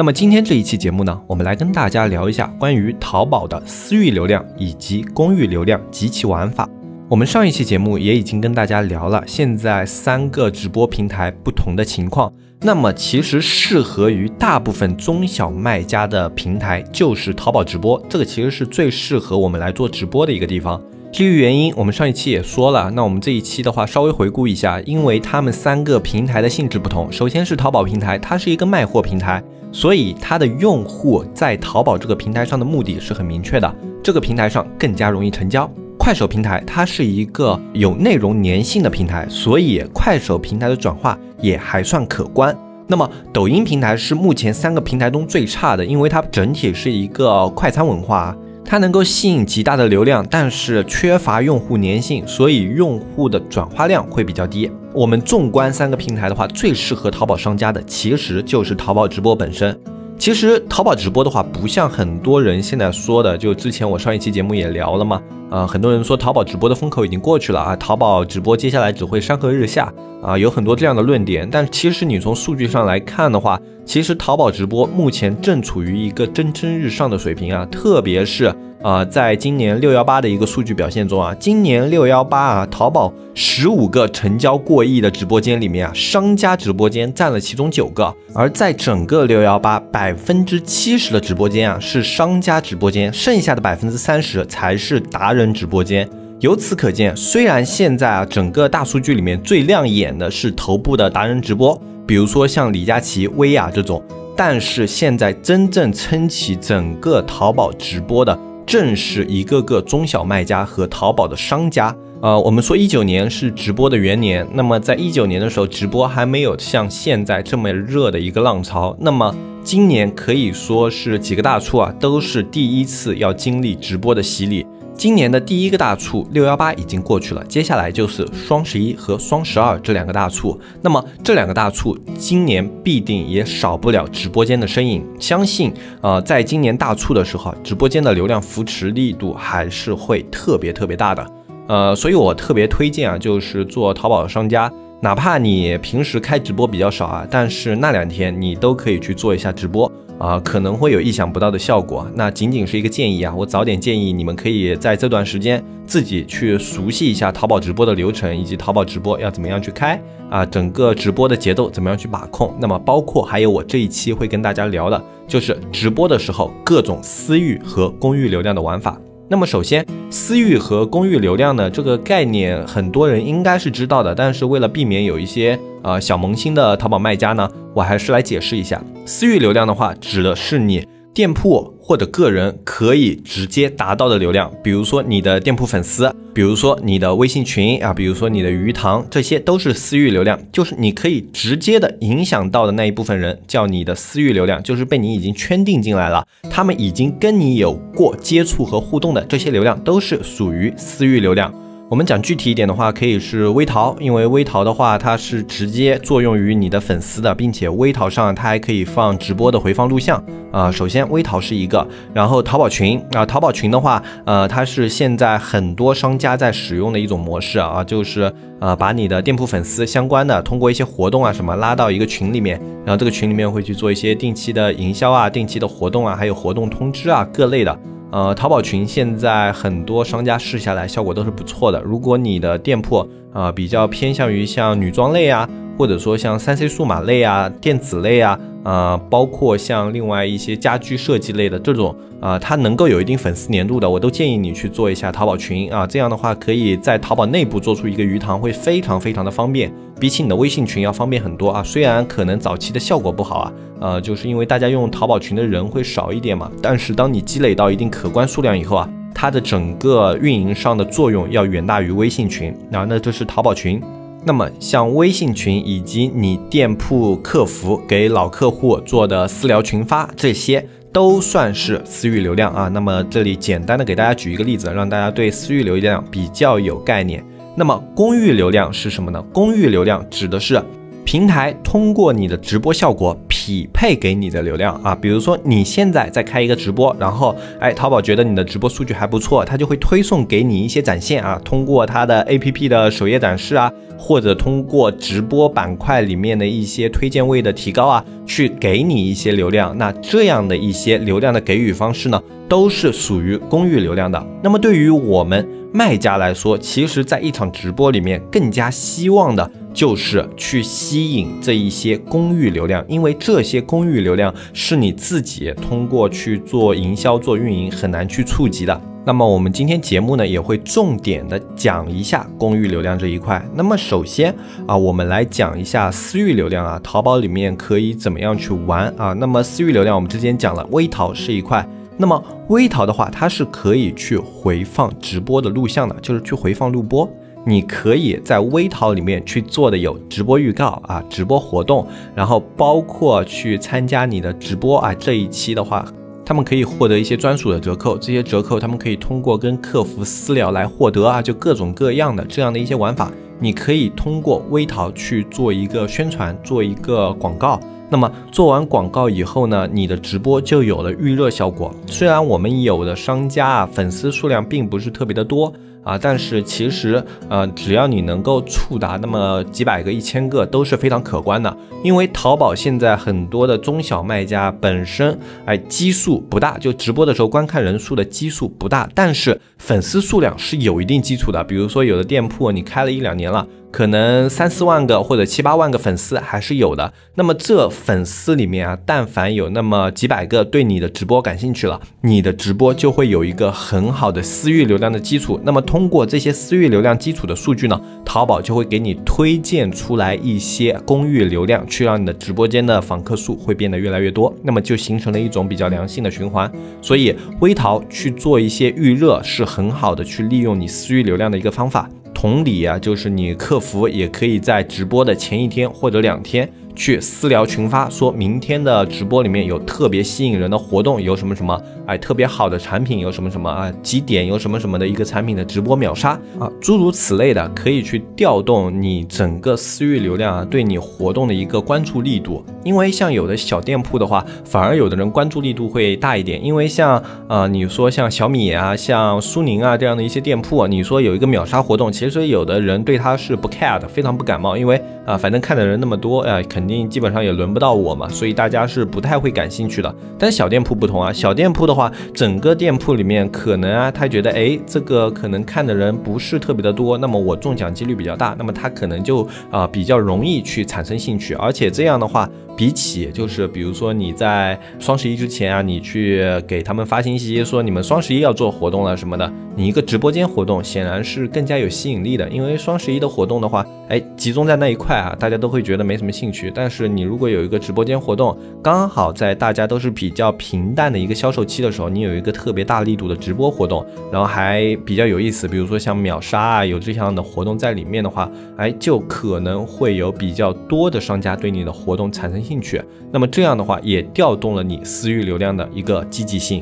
那么今天这一期节目呢，我们来跟大家聊一下关于淘宝的私域流量以及公域流量及其玩法。我们上一期节目也已经跟大家聊了，现在三个直播平台不同的情况。那么其实适合于大部分中小卖家的平台就是淘宝直播，这个其实是最适合我们来做直播的一个地方。基于原因，我们上一期也说了，那我们这一期的话稍微回顾一下，因为他们三个平台的性质不同。首先是淘宝平台，它是一个卖货平台，所以它的用户在淘宝这个平台上的目的是很明确的，这个平台上更加容易成交。快手平台它是一个有内容粘性的平台，所以快手平台的转化也还算可观。那么抖音平台是目前三个平台中最差的，因为它整体是一个快餐文化。它能够吸引极大的流量，但是缺乏用户粘性，所以用户的转化量会比较低。我们纵观三个平台的话，最适合淘宝商家的其实就是淘宝直播本身。其实淘宝直播的话，不像很多人现在说的，就之前我上一期节目也聊了嘛，啊，很多人说淘宝直播的风口已经过去了啊，淘宝直播接下来只会山河日下啊，有很多这样的论点。但其实你从数据上来看的话，其实淘宝直播目前正处于一个蒸蒸日上的水平啊，特别是。啊，在今年六幺八的一个数据表现中啊，今年六幺八啊，淘宝十五个成交过亿的直播间里面啊，商家直播间占了其中九个，而在整个六幺八百分之七十的直播间啊是商家直播间，剩下的百分之三十才是达人直播间。由此可见，虽然现在啊整个大数据里面最亮眼的是头部的达人直播，比如说像李佳琦、薇娅这种，但是现在真正撑起整个淘宝直播的。正是一个个中小卖家和淘宝的商家，呃，我们说一九年是直播的元年，那么在一九年的时候，直播还没有像现在这么热的一个浪潮，那么今年可以说是几个大促啊，都是第一次要经历直播的洗礼。今年的第一个大促六幺八已经过去了，接下来就是双十一和双十二这两个大促。那么这两个大促今年必定也少不了直播间的身影。相信呃，在今年大促的时候，直播间的流量扶持力度还是会特别特别大的。呃，所以我特别推荐啊，就是做淘宝的商家，哪怕你平时开直播比较少啊，但是那两天你都可以去做一下直播。啊，可能会有意想不到的效果。那仅仅是一个建议啊，我早点建议你们可以在这段时间自己去熟悉一下淘宝直播的流程，以及淘宝直播要怎么样去开啊，整个直播的节奏怎么样去把控。那么包括还有我这一期会跟大家聊的，就是直播的时候各种私域和公域流量的玩法。那么首先，私域和公域流量呢这个概念，很多人应该是知道的，但是为了避免有一些呃小萌新的淘宝卖家呢，我还是来解释一下，私域流量的话，指的是你。店铺或者个人可以直接达到的流量，比如说你的店铺粉丝，比如说你的微信群啊，比如说你的鱼塘，这些都是私域流量，就是你可以直接的影响到的那一部分人，叫你的私域流量，就是被你已经圈定进来了，他们已经跟你有过接触和互动的这些流量，都是属于私域流量。我们讲具体一点的话，可以是微淘，因为微淘的话，它是直接作用于你的粉丝的，并且微淘上它还可以放直播的回放录像啊。首先，微淘是一个，然后淘宝群啊，淘宝群的话，呃，它是现在很多商家在使用的一种模式啊，就是呃，把你的店铺粉丝相关的，通过一些活动啊什么拉到一个群里面，然后这个群里面会去做一些定期的营销啊、定期的活动啊，还有活动通知啊各类的。呃，淘宝群现在很多商家试下来效果都是不错的。如果你的店铺啊比较偏向于像女装类啊，或者说像三 C 数码类啊、电子类啊。啊，包括像另外一些家居设计类的这种啊，它能够有一定粉丝粘度的，我都建议你去做一下淘宝群啊。这样的话，可以在淘宝内部做出一个鱼塘，会非常非常的方便，比起你的微信群要方便很多啊。虽然可能早期的效果不好啊，呃，就是因为大家用淘宝群的人会少一点嘛。但是当你积累到一定可观数量以后啊，它的整个运营上的作用要远大于微信群啊。那这是淘宝群。那么，像微信群以及你店铺客服给老客户做的私聊群发，这些都算是私域流量啊。那么这里简单的给大家举一个例子，让大家对私域流量比较有概念。那么公域流量是什么呢？公域流量指的是平台通过你的直播效果匹配给你的流量啊。比如说你现在在开一个直播，然后哎，淘宝觉得你的直播数据还不错，它就会推送给你一些展现啊，通过它的 APP 的首页展示啊。或者通过直播板块里面的一些推荐位的提高啊，去给你一些流量。那这样的一些流量的给予方式呢，都是属于公域流量的。那么对于我们卖家来说，其实在一场直播里面，更加希望的就是去吸引这一些公域流量，因为这些公域流量是你自己通过去做营销、做运营很难去触及的。那么我们今天节目呢，也会重点的讲一下公域流量这一块。那么首先啊，我们来讲一下私域流量啊，淘宝里面可以怎么样去玩啊？那么私域流量我们之前讲了，微淘是一块。那么微淘的话，它是可以去回放直播的录像的，就是去回放录播。你可以在微淘里面去做的有直播预告啊，直播活动，然后包括去参加你的直播啊。这一期的话。他们可以获得一些专属的折扣，这些折扣他们可以通过跟客服私聊来获得啊，就各种各样的这样的一些玩法，你可以通过微淘去做一个宣传，做一个广告。那么做完广告以后呢，你的直播就有了预热效果。虽然我们有的商家啊，粉丝数量并不是特别的多。啊，但是其实，呃，只要你能够触达那么几百个、一千个，都是非常可观的。因为淘宝现在很多的中小卖家本身，哎，基数不大，就直播的时候观看人数的基数不大，但是粉丝数量是有一定基础的。比如说有的店铺你开了一两年了。可能三四万个或者七八万个粉丝还是有的。那么这粉丝里面啊，但凡有那么几百个对你的直播感兴趣了，你的直播就会有一个很好的私域流量的基础。那么通过这些私域流量基础的数据呢，淘宝就会给你推荐出来一些公域流量，去让你的直播间的访客数会变得越来越多。那么就形成了一种比较良性的循环。所以微淘去做一些预热是很好的，去利用你私域流量的一个方法。同理啊，就是你客服也可以在直播的前一天或者两天。去私聊群发，说明天的直播里面有特别吸引人的活动，有什么什么，哎，特别好的产品有什么什么啊，几点有什么什么的一个产品的直播秒杀啊，诸如此类的，可以去调动你整个私域流量啊，对你活动的一个关注力度。因为像有的小店铺的话，反而有的人关注力度会大一点。因为像呃，你说像小米啊，像苏宁啊这样的一些店铺，你说有一个秒杀活动，其实有的人对他是不 care 的，非常不感冒，因为啊，反正看的人那么多，哎，肯。定基本上也轮不到我嘛，所以大家是不太会感兴趣的。但小店铺不同啊，小店铺的话，整个店铺里面可能啊，他觉得哎，这个可能看的人不是特别的多，那么我中奖几率比较大，那么他可能就啊比较容易去产生兴趣，而且这样的话。比起就是，比如说你在双十一之前啊，你去给他们发信息说你们双十一要做活动了什么的，你一个直播间活动显然是更加有吸引力的。因为双十一的活动的话，哎，集中在那一块啊，大家都会觉得没什么兴趣。但是你如果有一个直播间活动，刚好在大家都是比较平淡的一个销售期的时候，你有一个特别大力度的直播活动，然后还比较有意思，比如说像秒杀啊，有这样的活动在里面的话，哎，就可能会有比较多的商家对你的活动产生。兴趣，那么这样的话也调动了你私域流量的一个积极性。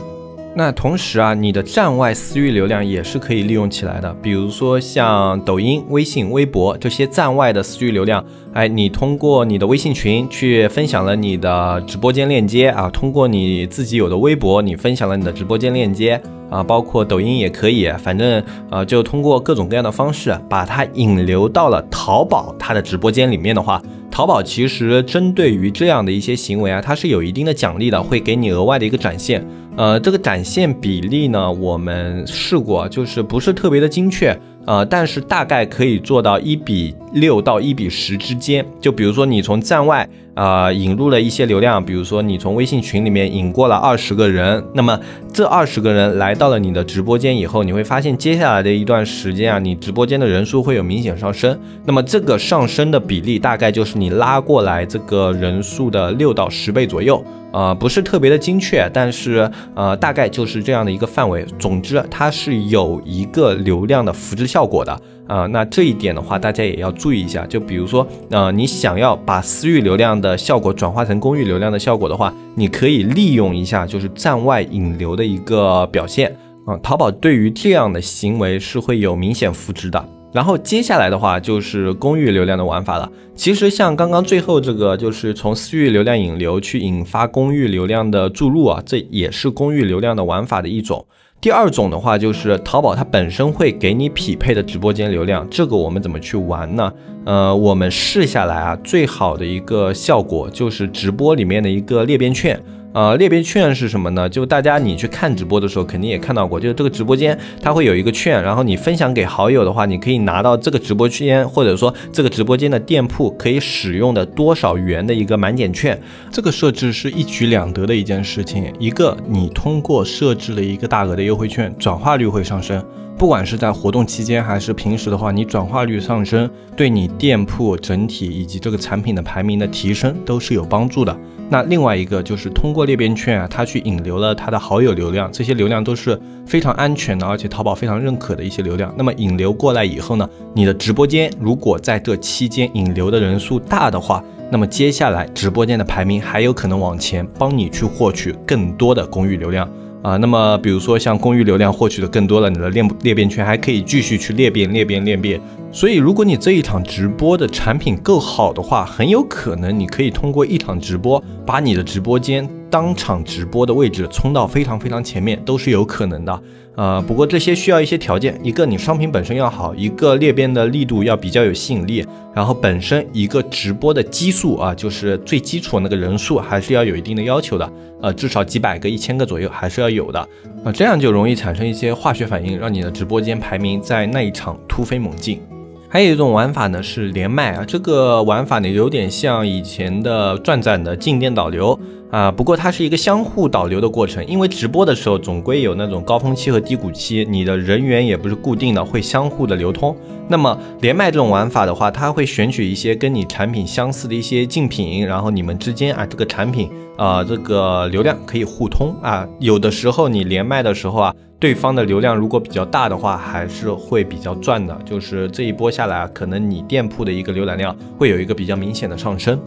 那同时啊，你的站外私域流量也是可以利用起来的。比如说像抖音、微信、微博这些站外的私域流量，哎，你通过你的微信群去分享了你的直播间链接啊，通过你自己有的微博，你分享了你的直播间链接啊，包括抖音也可以，反正呃，就通过各种各样的方式把它引流到了淘宝它的直播间里面的话。淘宝其实针对于这样的一些行为啊，它是有一定的奖励的，会给你额外的一个展现。呃，这个展现比例呢，我们试过，就是不是特别的精确。呃，但是大概可以做到一比六到一比十之间。就比如说你从站外啊引入了一些流量，比如说你从微信群里面引过了二十个人，那么这二十个人来到了你的直播间以后，你会发现接下来的一段时间啊，你直播间的人数会有明显上升。那么这个上升的比例大概就是你拉过来这个人数的六到十倍左右。呃，不是特别的精确，但是呃，大概就是这样的一个范围。总之，它是有一个流量的扶持效效果的啊。那这一点的话，大家也要注意一下。就比如说，呃，你想要把私域流量的效果转化成公域流量的效果的话，你可以利用一下就是站外引流的一个表现啊。淘宝对于这样的行为是会有明显扶持的。然后接下来的话就是公域流量的玩法了。其实像刚刚最后这个，就是从私域流量引流去引发公域流量的注入啊，这也是公域流量的玩法的一种。第二种的话就是淘宝它本身会给你匹配的直播间流量，这个我们怎么去玩呢？呃，我们试下来啊，最好的一个效果就是直播里面的一个裂变券。呃，裂变券是什么呢？就大家你去看直播的时候，肯定也看到过，就是这个直播间它会有一个券，然后你分享给好友的话，你可以拿到这个直播间或者说这个直播间的店铺可以使用的多少元的一个满减券。这个设置是一举两得的一件事情，一个你通过设置了一个大额的优惠券，转化率会上升。不管是在活动期间还是平时的话，你转化率上升，对你店铺整体以及这个产品的排名的提升都是有帮助的。那另外一个就是通过裂变券啊，它去引流了它的好友流量，这些流量都是非常安全的，而且淘宝非常认可的一些流量。那么引流过来以后呢，你的直播间如果在这期间引流的人数大的话，那么接下来直播间的排名还有可能往前，帮你去获取更多的公域流量。啊，那么比如说像公域流量获取的更多了，你的裂裂变券还可以继续去裂变、裂变、裂变。所以，如果你这一场直播的产品够好的话，很有可能你可以通过一场直播，把你的直播间当场直播的位置冲到非常非常前面，都是有可能的。呃，不过这些需要一些条件，一个你商品本身要好，一个裂变的力度要比较有吸引力，然后本身一个直播的基数啊，就是最基础那个人数还是要有一定的要求的，呃，至少几百个、一千个左右还是要有的，啊，这样就容易产生一些化学反应，让你的直播间排名在那一场突飞猛进。还有一种玩法呢是连麦啊，这个玩法呢有点像以前的转转的静电导流啊，不过它是一个相互导流的过程，因为直播的时候总归有那种高峰期和低谷期，你的人员也不是固定的，会相互的流通。那么连麦这种玩法的话，它会选取一些跟你产品相似的一些竞品，然后你们之间啊这个产品啊这个流量可以互通啊，有的时候你连麦的时候啊。对方的流量如果比较大的话，还是会比较赚的。就是这一波下来，可能你店铺的一个浏览量会有一个比较明显的上升。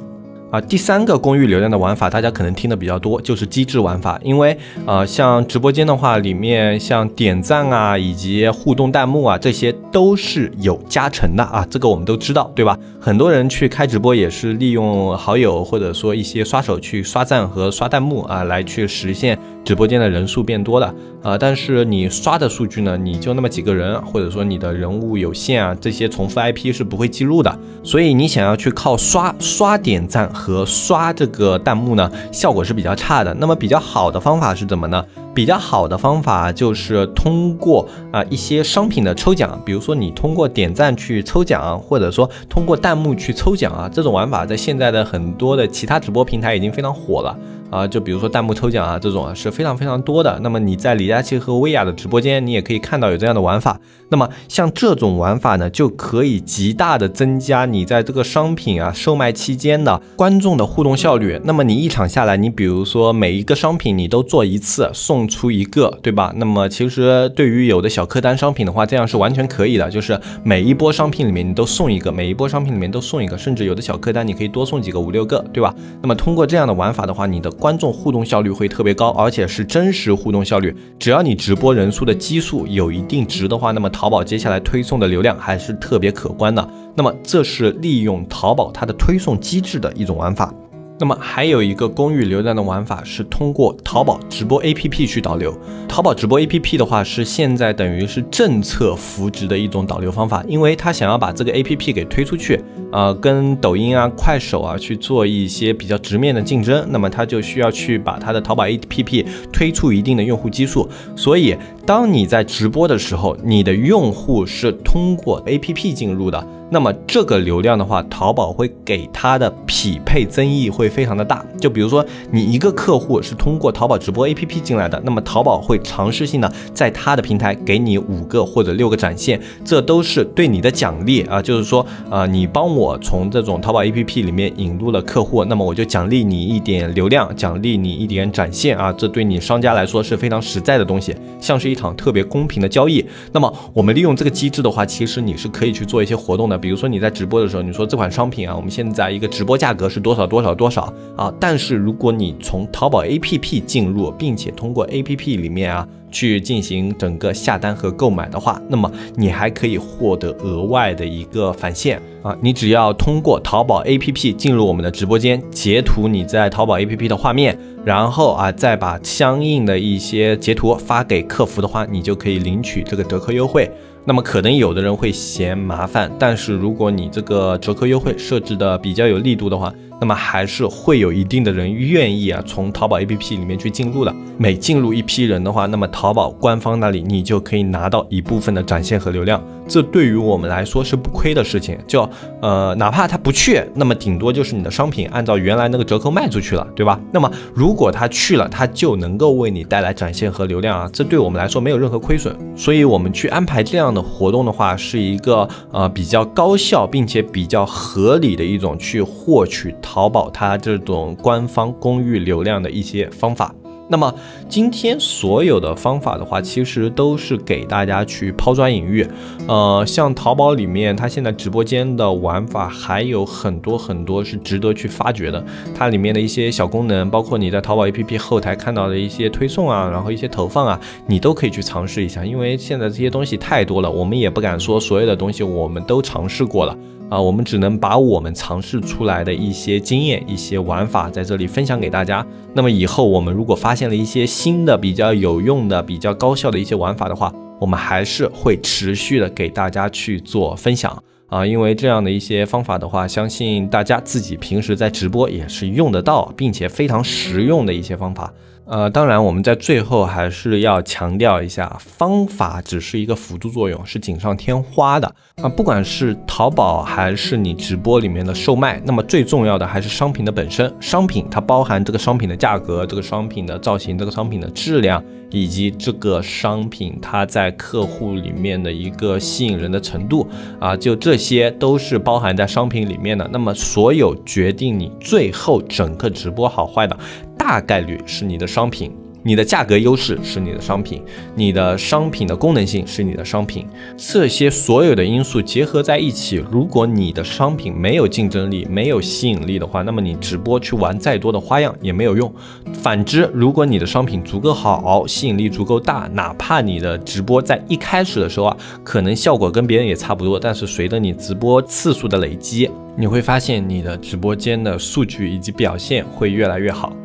啊，第三个公域流量的玩法，大家可能听的比较多，就是机制玩法。因为呃，像直播间的话，里面像点赞啊，以及互动弹幕啊，这些都是有加成的啊。这个我们都知道，对吧？很多人去开直播也是利用好友或者说一些刷手去刷赞和刷弹幕啊，来去实现。直播间的人数变多的啊，但是你刷的数据呢，你就那么几个人，或者说你的人物有限啊，这些重复 IP 是不会记录的。所以你想要去靠刷刷点赞和刷这个弹幕呢，效果是比较差的。那么比较好的方法是怎么呢？比较好的方法就是通过啊一些商品的抽奖，比如说你通过点赞去抽奖，或者说通过弹幕去抽奖啊，这种玩法在现在的很多的其他直播平台已经非常火了。啊，就比如说弹幕抽奖啊，这种啊是非常非常多的。那么你在李佳琦和薇娅的直播间，你也可以看到有这样的玩法。那么像这种玩法呢，就可以极大的增加你在这个商品啊售卖期间的观众的互动效率。那么你一场下来，你比如说每一个商品你都做一次，送出一个，对吧？那么其实对于有的小客单商品的话，这样是完全可以的，就是每一波商品里面你都送一个，每一波商品里面都送一个，甚至有的小客单你可以多送几个，五六个，对吧？那么通过这样的玩法的话，你的观众互动效率会特别高，而且是真实互动效率。只要你直播人数的基数有一定值的话，那么淘宝接下来推送的流量还是特别可观的。那么这是利用淘宝它的推送机制的一种玩法。那么还有一个公域流量的玩法是通过淘宝直播 APP 去导流。淘宝直播 APP 的话是现在等于是政策扶植的一种导流方法，因为他想要把这个 APP 给推出去，呃，跟抖音啊、快手啊去做一些比较直面的竞争，那么他就需要去把他的淘宝 APP 推出一定的用户基数。所以当你在直播的时候，你的用户是通过 APP 进入的。那么这个流量的话，淘宝会给它的匹配增益会非常的大。就比如说你一个客户是通过淘宝直播 APP 进来的，那么淘宝会尝试性的在它的平台给你五个或者六个展现，这都是对你的奖励啊。就是说，呃，你帮我从这种淘宝 APP 里面引入了客户，那么我就奖励你一点流量，奖励你一点展现啊。这对你商家来说是非常实在的东西，像是一场特别公平的交易。那么我们利用这个机制的话，其实你是可以去做一些活动的，比如说你在直播的时候，你说这款商品啊，我们现在一个直播价格是多少多少多少啊，但是如果你从淘宝 APP 进入，并且通过 APP 里面啊去进行整个下单和购买的话，那么你还可以获得额外的一个返现啊。你只要通过淘宝 APP 进入我们的直播间，截图你在淘宝 APP 的画面，然后啊再把相应的一些截图发给客服的话，你就可以领取这个折扣优惠。那么可能有的人会嫌麻烦，但是如果你这个折扣优惠设置的比较有力度的话，那么还是会有一定的人愿意啊从淘宝 APP 里面去进入的。每进入一批人的话，那么淘宝官方那里你就可以拿到一部分的展现和流量，这对于我们来说是不亏的事情。就呃哪怕他不去，那么顶多就是你的商品按照原来那个折扣卖出去了，对吧？那么如果他去了，他就能够为你带来展现和流量啊，这对我们来说没有任何亏损。所以我们去安排这样的活动的话，是一个呃比较高效并且比较合理的一种去获取。淘宝它这种官方公域流量的一些方法，那么今天所有的方法的话，其实都是给大家去抛砖引玉。呃，像淘宝里面，它现在直播间的玩法还有很多很多是值得去发掘的。它里面的一些小功能，包括你在淘宝 APP 后台看到的一些推送啊，然后一些投放啊，你都可以去尝试一下。因为现在这些东西太多了，我们也不敢说所有的东西我们都尝试过了。啊，我们只能把我们尝试出来的一些经验、一些玩法在这里分享给大家。那么以后我们如果发现了一些新的、比较有用的、比较高效的一些玩法的话，我们还是会持续的给大家去做分享啊。因为这样的一些方法的话，相信大家自己平时在直播也是用得到，并且非常实用的一些方法。呃，当然，我们在最后还是要强调一下，方法只是一个辅助作用，是锦上添花的啊。不管是淘宝还是你直播里面的售卖，那么最重要的还是商品的本身。商品它包含这个商品的价格、这个商品的造型、这个商品的质量，以及这个商品它在客户里面的一个吸引人的程度啊，就这些都是包含在商品里面的。那么，所有决定你最后整个直播好坏的。大概率是你的商品，你的价格优势是你的商品，你的商品的功能性是你的商品，这些所有的因素结合在一起，如果你的商品没有竞争力、没有吸引力的话，那么你直播去玩再多的花样也没有用。反之，如果你的商品足够好，吸引力足够大，哪怕你的直播在一开始的时候啊，可能效果跟别人也差不多，但是随着你直播次数的累积，你会发现你的直播间的数据以及表现会越来越好。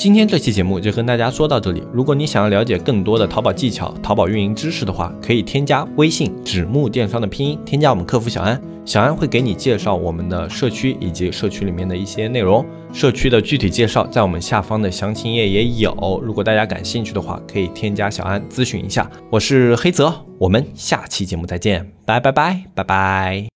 今天这期节目就跟大家说到这里。如果你想要了解更多的淘宝技巧、淘宝运营知识的话，可以添加微信“纸木电商”的拼音，添加我们客服小安，小安会给你介绍我们的社区以及社区里面的一些内容。社区的具体介绍在我们下方的详情页也有。如果大家感兴趣的话，可以添加小安咨询一下。我是黑泽，我们下期节目再见，拜拜拜拜拜。